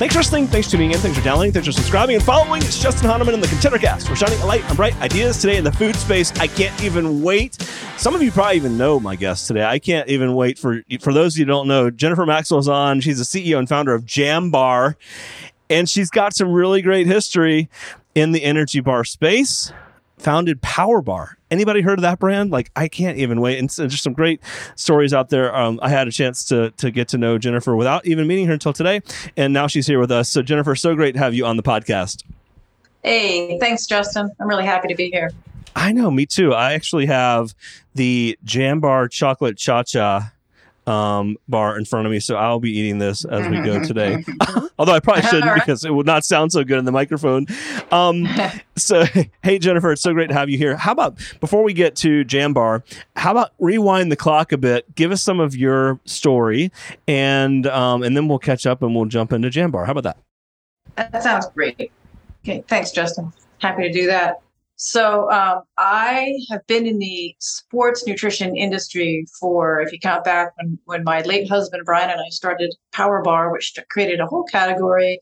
Thanks for listening. Thanks for tuning in. Thanks for downloading. Thanks for subscribing and following. It's Justin Honaman and the ContenderCast. We're shining a light on bright ideas today in the food space. I can't even wait. Some of you probably even know my guest today. I can't even wait for for those of you who don't know. Jennifer Maxwell's on. She's the CEO and founder of Jam Bar, and she's got some really great history in the energy bar space. Founded Power Bar. Anybody heard of that brand? Like, I can't even wait. And so there's some great stories out there. Um, I had a chance to to get to know Jennifer without even meeting her until today, and now she's here with us. So, Jennifer, so great to have you on the podcast. Hey, thanks, Justin. I'm really happy to be here. I know, me too. I actually have the Jam Bar Chocolate Cha Cha um, bar in front of me, so I'll be eating this as we go today. Although I probably shouldn't because it would not sound so good in the microphone. Um, so, hey Jennifer, it's so great to have you here. How about before we get to Jam Bar, how about rewind the clock a bit? Give us some of your story, and um, and then we'll catch up and we'll jump into Jam Bar. How about that? That sounds great. Okay, thanks, Justin. Happy to do that. So, um, I have been in the sports nutrition industry for, if you count back when, when my late husband Brian and I started Power Bar, which created a whole category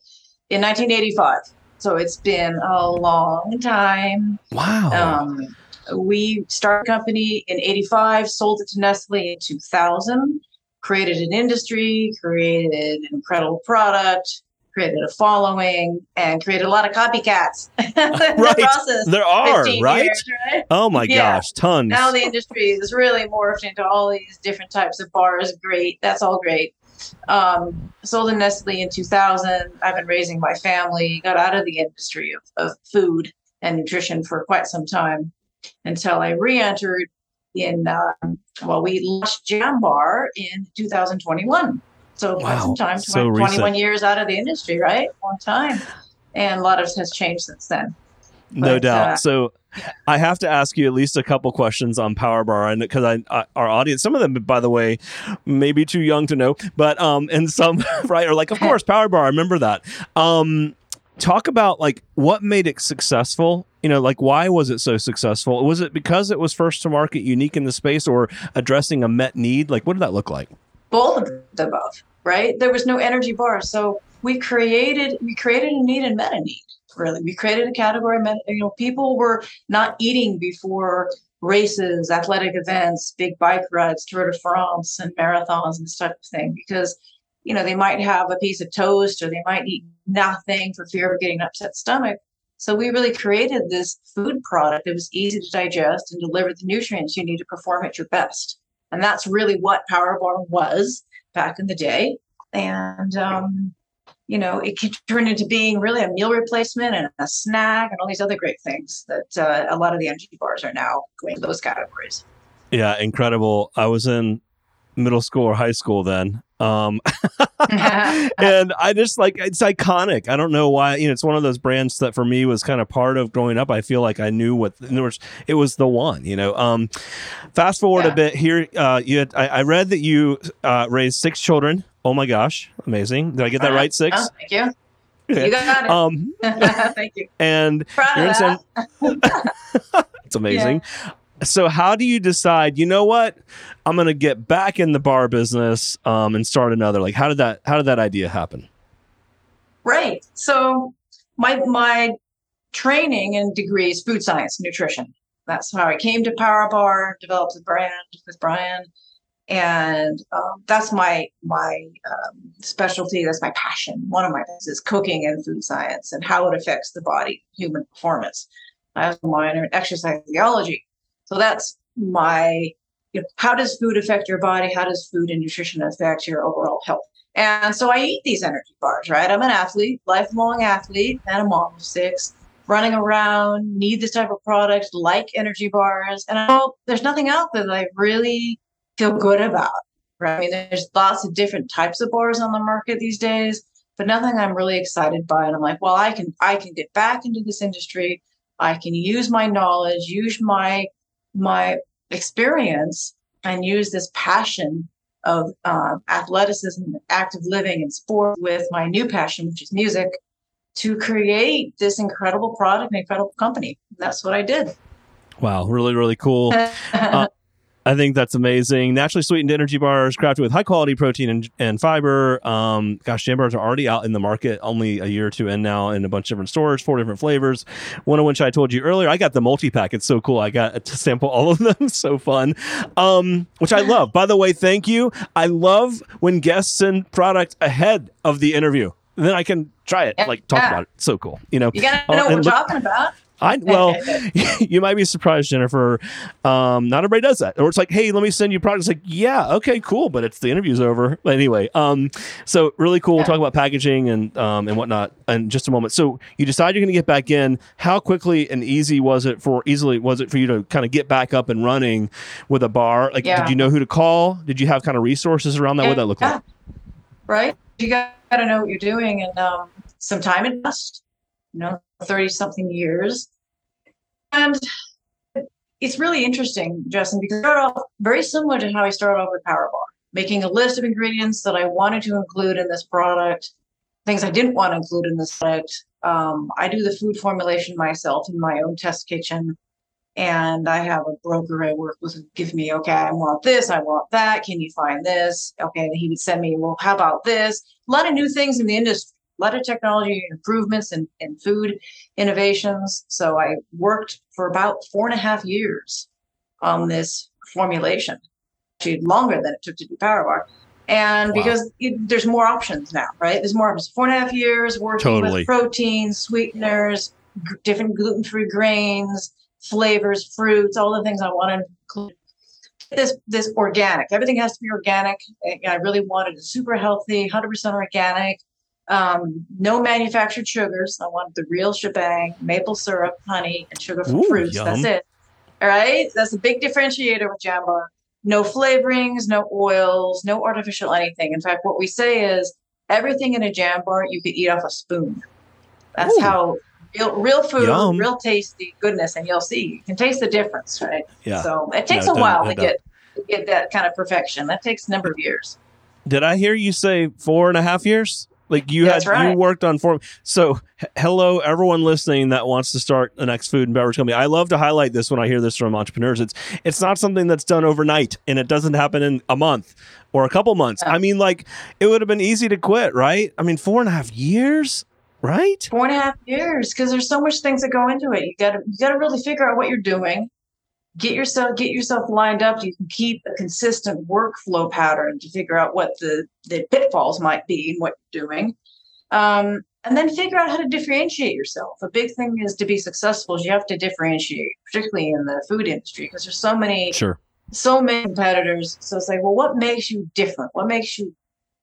in 1985. So, it's been a long time. Wow. Um, we started a company in 85, sold it to Nestle in 2000, created an industry, created an incredible product, created a following, and created a lot of copycats. the Right. there are right. years, right? Oh my Yeah. gosh, tons. Now the industry is really morphed into all these different types of bars. Great. That's all great. Um, sold in Nestle in 2000. I've been raising my family, got out of the industry of, of food and nutrition for quite some time until I re entered in, um, well, we launched Jam Bar in 2021. So quite Wow. some time, So 20 21 years out of the industry, right? Long time. And a lot of has changed since then. no doubt. uh, so I have to ask you at least a couple questions on Power Bar, and because I, I our audience, some of them, by the way, may be too young to know, but um, and some right are like, of course, Power Bar. I remember that. Um, talk about like what made it successful. You know, like why was it so successful? Was it because it was first to market, unique in the space, or addressing a met need? Like, what did that look like? both of the above, right? There was no energy bar, so we created we created a need and met a need. Really, we created a category. Met, you know, people were not eating before races, athletic events, big bike rides, Tour de France, and marathons and type of thing because you know they might have a piece of toast or they might eat nothing for fear of getting an upset stomach. So we really created this food product that was easy to digest and deliver the nutrients you need to perform at your best. And that's really what Power Bar was back in the day. And, um, you know, it could turn into being really a meal replacement and a snack and all these other great things that uh, a lot of the energy bars are now going to those categories. Yeah, incredible. I was in middle school or high school then. Um, and I just like it's iconic. I don't know why. You know, it's one of those brands that for me was kind of part of growing up. I feel like I knew what in other words, it was the one. You know. Um, fast forward a bit here. Uh, you had, I, I read that you uh, raised six children. Oh my gosh, amazing! Did I get that right? Six. Oh, thank you. You got it. Um, thank you. and Proud you're in. San- it's amazing. So how do you decide, you know what? I'm to get back in the bar business um, and start another. Like how did that how did that idea happen? Right. So my my training and degree is food science nutrition. That's how I came to Power Bar, developed the brand with Brian, and um, that's my my um, specialty. That's my passion. One of my things is cooking and food science and how it affects the body, human performance. I have a minor in exercise physiology, so that's my. You know, how does food affect your body? How does food and nutrition affect your overall health? And so I eat these energy bars, right? I'm an athlete, lifelong athlete, and a mom of six, running around, need this type of product, like energy bars. And I there's nothing out there that I really feel good about, right? I mean, there's lots of different types of bars on the market these days, but nothing I'm really excited by. And I'm like, well, I can I can get back into this industry. I can use my knowledge, use my my experience, and use this passion of uh, athleticism, active living, and sport with my new passion, which is music, to create this incredible product, an incredible company. That's what I did. Wow, really, really cool. Uh, I think that's amazing. Naturally sweetened energy bars crafted with high quality protein and, and fiber. Um, gosh, jam bars are already out in the market, only a year or two in now in a bunch of different stores, four different flavors. One of which I told you earlier, I got the multi pack. It's so cool. I got to sample all of them. so fun, um, which I love. By the way, thank you. I love when guests send product ahead of the interview. Then I can try it, like talk Yeah. about it. So cool. You know, You gotta Oh, know what we're look- talking about. I well, you might be surprised, Jennifer. Um, not everybody does that, or it's like, hey, let me send you products. Like, yeah, okay, cool, but it's the interview's over. But anyway, um, so really cool. We'll talk about packaging and um and whatnot in just a moment. So you decide you're going to get back in. How quickly and easy was it for easily was it for you to kind of get back up and running with a bar? Like, Yeah. did you know who to call? Did you have kind of resources around that? What that look like? Right? You got to know what you're doing, and um, some time invest. You know, thirty something years, and it's really interesting, Justin, because I started off very similar to how I started off with Power Bar, making a list of ingredients that I wanted to include in this product, things I didn't want to include in this product. Um, I do the food formulation myself in my own test kitchen. And I have a broker I work with who give me, okay, I want this, I want that. Can you find this? Okay, and he would send me, well, how about this? A lot of new things in the industry, lot of technology improvements and in, food innovations. So I worked for about four and a half years on this formulation, actually longer than it took to do Power Bar. And Wow. because it, there's more options now, right? There's more options. Four and a half years working Totally. with proteins, sweeteners, g- different gluten-free grains, flavors, fruits, all the things I want to include. This this organic. Everything has to be organic. I really wanted it super healthy, hundred percent organic. Um, no manufactured sugars. I wanted the real shebang: maple syrup, honey, and sugar from Ooh, fruits. yum. That's it. All right. That's a big differentiator with Jam Bar. No flavorings, no oils, no artificial anything. In fact, what we say is everything in a jam bar you could eat off a spoon. That's Ooh. how real, real food, Yum. real tasty goodness, and you'll see you can taste the difference, right? Yeah. So it takes No a while to get to get that kind of perfection. That takes a number of years. Did I hear you say four and a half years? Like you That's had right. you worked on form. So h- hello, everyone listening that wants to start the next food and beverage company. I love to highlight this when I hear this from entrepreneurs. It's it's not something that's done overnight, and it doesn't happen in a month or a couple months. I mean, like it would have been easy to quit, right? I mean, four and a half years, right? Four and a half years because there's so much things that go into it. You got to you got to really figure out what you're doing. Get yourself get yourself lined up. You can keep a consistent workflow pattern to figure out what the the pitfalls might be and what you're doing, um, and then figure out how to differentiate yourself. A big thing is to be successful is you have to differentiate, particularly in the food industry, because there's so many Sure. so many competitors. So it's like, well, what makes you different? What makes you,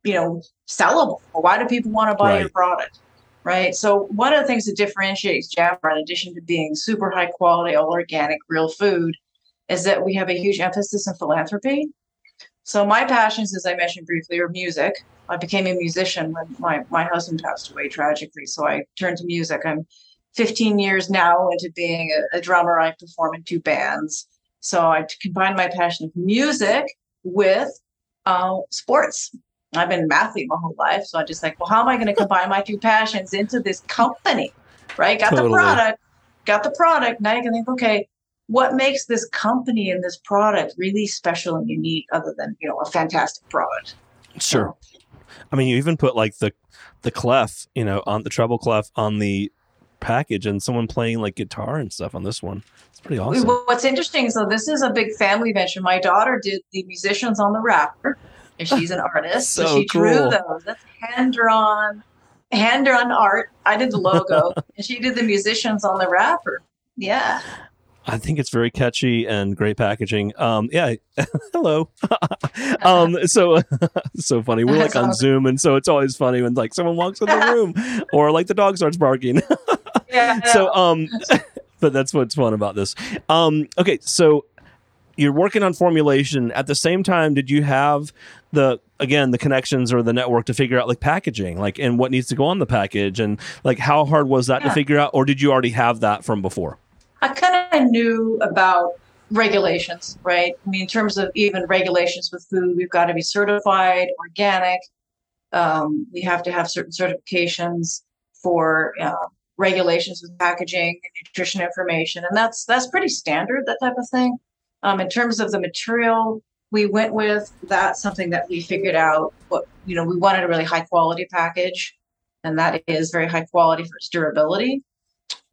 you know, sellable? Why do people want to buy your product? Right. So one of the things that differentiates Jam Bar, in addition to being super high quality, all organic, real food, is that we have a huge emphasis in philanthropy. So my passions, as I mentioned briefly, are music. I became a musician when my, my husband passed away tragically. So I turned to music. I'm 15 years now into being a, a drummer. I perform in two bands. So I combined my passion of music with uh, sports. I've been an athlete my whole life. So I just like, well, how am I going to combine my two passions into this company? Right? Got Totally. the product, got the product. Now you can think, okay, what makes this company and this product really special and unique other than, you know, a fantastic product? Sure. I mean, you even put like the the clef, you know, on the treble clef on the package, and someone playing like guitar and stuff on this one. It's pretty awesome. What's interesting, so this is a big family venture. My daughter did the musicians on the wrapper, and she's an artist. so, So she drew those. That's hand drawn, hand drawn art. I did the logo, and she did the musicians on the wrapper. Yeah. I think it's very catchy and great packaging. Um, yeah. Hello. um, so so funny. We're like on Zoom, and so it's always funny when like someone walks in the room or like the dog starts barking. Yeah. so um but that's what's fun about this um okay so you're working on formulation at the same time did you have the again the connections or the network to figure out like packaging like and what needs to go on the package and like how hard was that to figure out or did you already have that from before I kind of knew about regulations, right? I mean, in terms of even regulations with food, we've got to be certified organic. Um, we have to have certain certifications for uh, regulations with packaging and nutrition information, and that's that's pretty standard that type of thing. Um, in terms of the material we went with, that's something that we figured out. What you know, we wanted a really high quality package, and that is very high quality for its durability.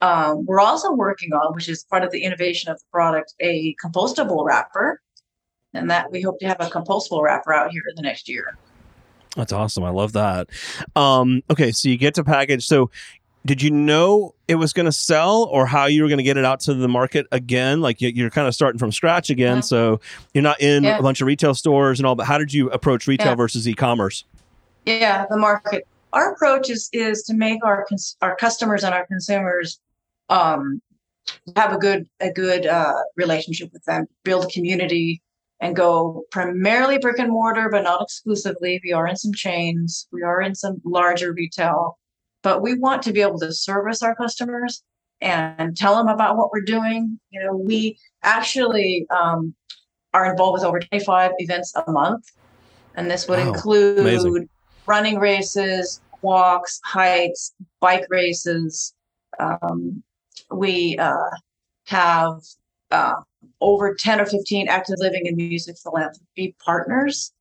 Um, we're also working on, which is part of the innovation of the product, a compostable wrapper, and that we hope to have a compostable wrapper out here in the next year. That's awesome. I love that. Um, okay, so you get to package. So did you know it was going to sell or how you were going to get it out to the market again like you're kind of starting from scratch again yeah. so you're not in yeah. a bunch of retail stores and all but how did you approach retail yeah. versus e-commerce yeah the market our approach is is to make our our customers and our consumers um, have a good a good uh, relationship with them, build community, and go primarily brick and mortar, but not exclusively. We are in some chains, we are in some larger retail, but we want to be able to service our customers and tell them about what we're doing. You know, we actually um, are involved with over 25 events a month, and this would wow. include Amazing. running races, walks, hikes, bike races. Um, we uh, have uh, over 10 or 15 active living and music philanthropy partners.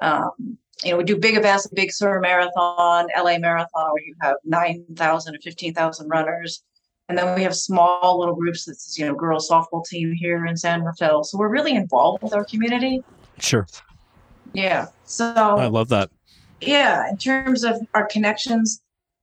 Um, you know, we do big events, Big Sur Marathon, LA Marathon, where you have 9,000 to 15,000 runners. And then we have small little groups that's, you know, girls softball team here in San Rafael. So we're really involved with our community. Sure. Yeah. So I love that. Yeah. In terms of our connections,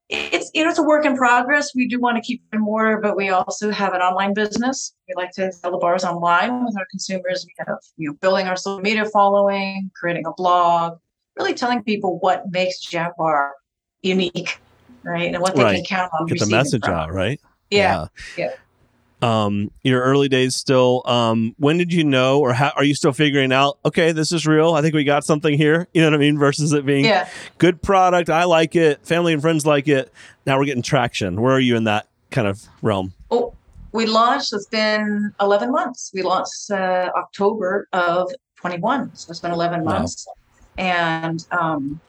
it's you know it's a work in progress. We do want to keep in order, but we also have an online business. We like to sell the bars online with our consumers. We have you know building our social media following, creating a blog, really telling people what makes Jam Bar unique, right, and what they right. can count on. Get the message from. out, right? Yeah, yeah. yeah um, your early days still. Um, when did you know, or how, are you still figuring out? Okay, this is real. I think we got something here. You know what I mean? Versus it being yeah. good product. I like it. Family and friends like it. Now we're getting traction. Where are you in that kind of realm? Oh, we launched. It's been eleven months. We launched uh, October of twenty one. So it's been eleven months, wow. And um,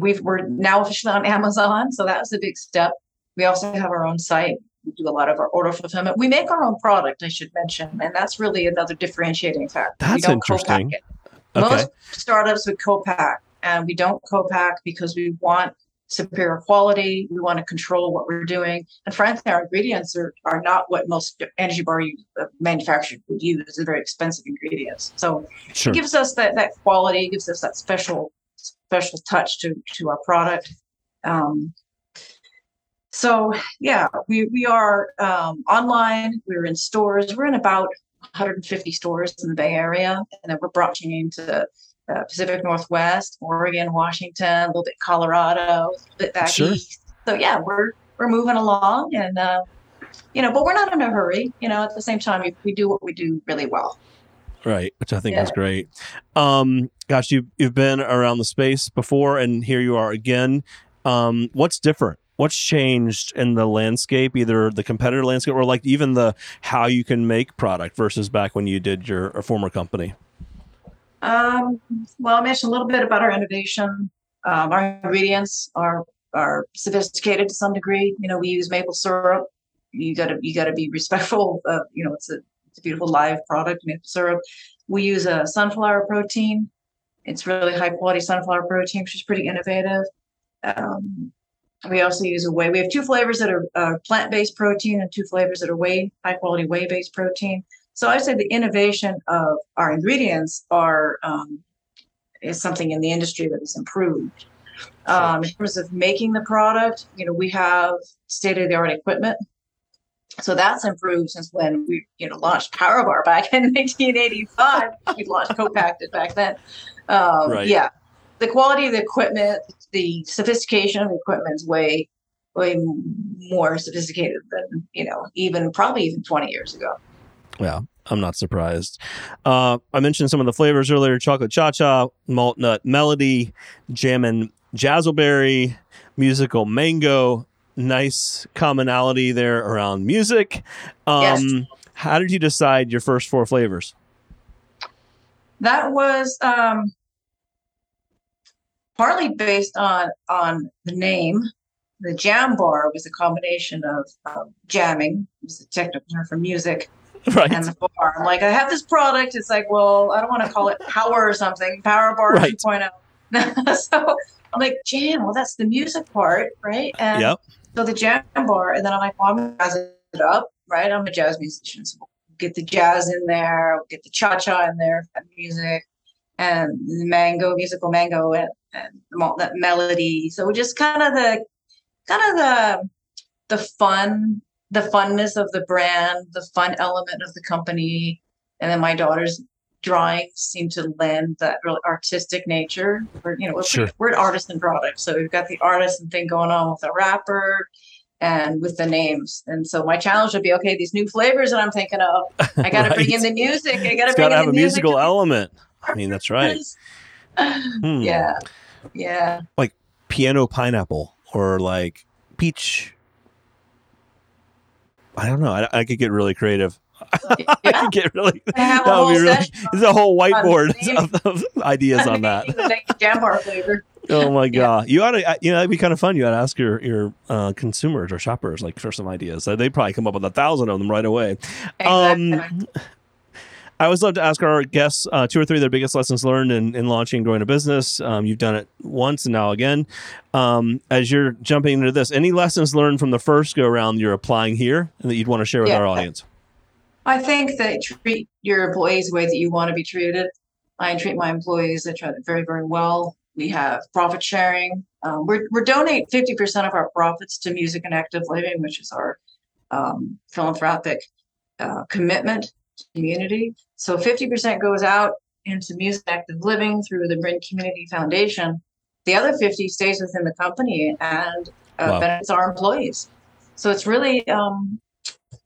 we've we're now officially on Amazon. So that was a big step. We also have our own site we do a lot of our order fulfillment. We make our own product, I should mention, and that's really another differentiating factor. That's interesting. Okay. Most startups would co-pack, and we don't co-pack because we want superior quality. We want to control what we're doing, and frankly, our ingredients are, are not what most energy bar uh, manufacturers would use. They're very expensive ingredients, so sure. it gives us that that quality, gives us that special special touch to to our product. Um, so yeah, we we are um, online. We're in stores. We're in about 150 stores in the Bay Area, and then we're branching into uh, Pacific Northwest, Oregon, Washington, a little bit Colorado, a little bit back sure. east. So yeah, we're we're moving along, and uh, you know, but we're not in a hurry. You know, at the same time, we, we do what we do really well. Right, which I think yeah. is great. Um, gosh, you you've been around the space before, and here you are again. Um, what's different what's changed in the landscape, either the competitor landscape or like even the how you can make product versus back when you did your former company? Um, well, I mentioned a little bit about our innovation. Um, our ingredients are are sophisticated to some degree. You know, we use maple syrup. You gotta you gotta be respectful. Of, you know, it's a it's a beautiful live product, maple syrup. We use a sunflower protein. It's really high quality sunflower protein, which is pretty innovative. Um, we also use a whey. We have two flavors that are uh, plant-based protein and two flavors that are whey, high-quality whey-based protein. So I'd say the innovation of our ingredients are um, is something in the industry that has improved. Um, in terms of making the product, you know, we have state-of-the-art equipment. So that's improved since when we, you know, launched PowerBar back in 1985. we launched co-packed back then. Um, right. Yeah, the quality of the equipment, the sophistication of the equipment is way, way more sophisticated than you know, even probably even twenty years ago. Yeah, I'm not surprised. Uh, I mentioned some of the flavors earlier: chocolate cha cha, malt nut melody, jam jammin' jazzleberry, musical mango. Nice commonality there around music. Um, yes. how did you decide your first four flavors? That was um, partly based on on the name. The jam bar was a combination of um, jamming, was a technical term for music, Right. and the bar. I'm like, I have this product. It's like, well, I don't want to call it power or something. Power bar Right. 2.0. so I'm like, jam. Well, that's the music part, right? And Yep. so the jam bar, and then I'm like, well, I'm gonna jazz it up, right? I'm a jazz musician, so we'll get the jazz in there, we'll get the cha cha in there, music, and the mango, musical mango, and, and that melody. So just kind of the, kind of the, the fun, the funness of the brand, the fun element of the company, and then my daughter's drawings seem to lend that really artistic nature. We're, you know, we're, Sure. we're an artisan product, so we've got the artisan thing going on with the wrapper and with the names. And so my challenge would be, okay, these new flavors that I'm thinking of, I got to bring in the music. I got to bring in have the a music. musical element. I mean, that's right. Hmm. Yeah, yeah. Like piano pineapple or like peach. I don't know. I, I could get really creative. I could get really. That would be whole really. There's a whole whiteboard of, of ideas on that. naming the next jam bar flavor. Oh my Yeah. god! You ought to, you know, it'd be kind of fun. You ought to ask your your uh, consumers or shoppers like for some ideas. Uh, They'd probably come up with a thousand of them right away. Exactly. Um, I always love to ask our guests uh, two or three of their biggest lessons learned in, in launching and growing a business. Um, you've done it once and now again. Um, as you're jumping into this, any lessons learned from the first go around you're applying here and that you'd want to share with Yeah. our audience? I think that treat your employees the way that you want to be treated. I treat my employees, I treat them very, very well. We have profit sharing. Um, we're, we're donate 50% of our profits to Music and Active Living, which is our um, philanthropic uh, commitment community. So 50% goes out into Music Active Living through the Marin Community Foundation. The other 50 stays within the company and uh, Wow. benefits our employees. So it's really um,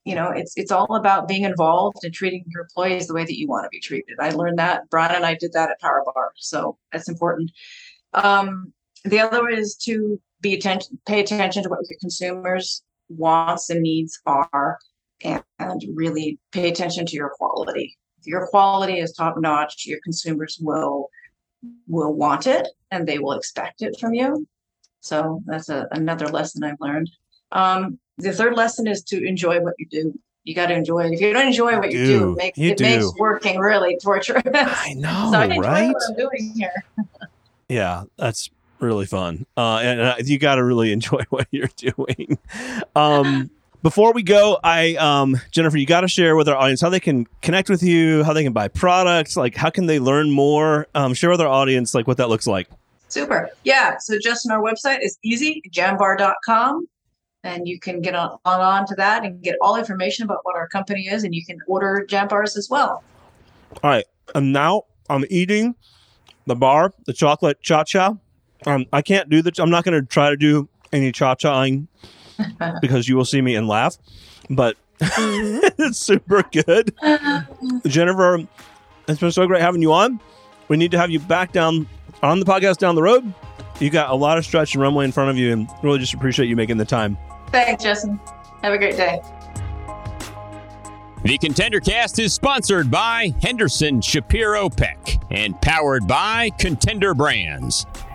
you know it's it's all about being involved and treating your employees the way that you want to be treated i learned that brian and i did that at power bar so that's important um, the other is to be attention pay attention to what your consumers wants and needs are and, really pay attention to your quality if your quality is top notch your consumers will will want it and they will expect it from you so that's a, another lesson i've learned um, the third lesson is to enjoy what you do. You got to enjoy it. If you don't enjoy what you do, do. it makes, You it makes working really torturous. I know, so I right? what I'm doing here. Yeah, that's really fun. Uh, and uh, you got to really enjoy what you're doing. Um, before we go, I um, Jennifer, you got to share with our audience how they can connect with you, how they can buy products, like how can they learn more. Um, share with our audience like what that looks like. Super. Yeah. So just on our website is easy, jambar.com. And you can get on, on, on to that and get all information about what our company is. And you can order jam bars as well. All right, and now I'm eating the bar, the chocolate cha cha. Um, I can't do the. I'm not going to try to do any cha chaing because you will see me and laugh, but mm-hmm. it's super good. Jennifer, it's been so great having you on. We need to have you back down on the podcast down the road. You got a lot of stretch and runway in front of you, and really just appreciate you making the time. Thanks, Justin. Have a great day. The Contender Cast is sponsored by Henderson Shapiro Peck and powered by Contender Brands.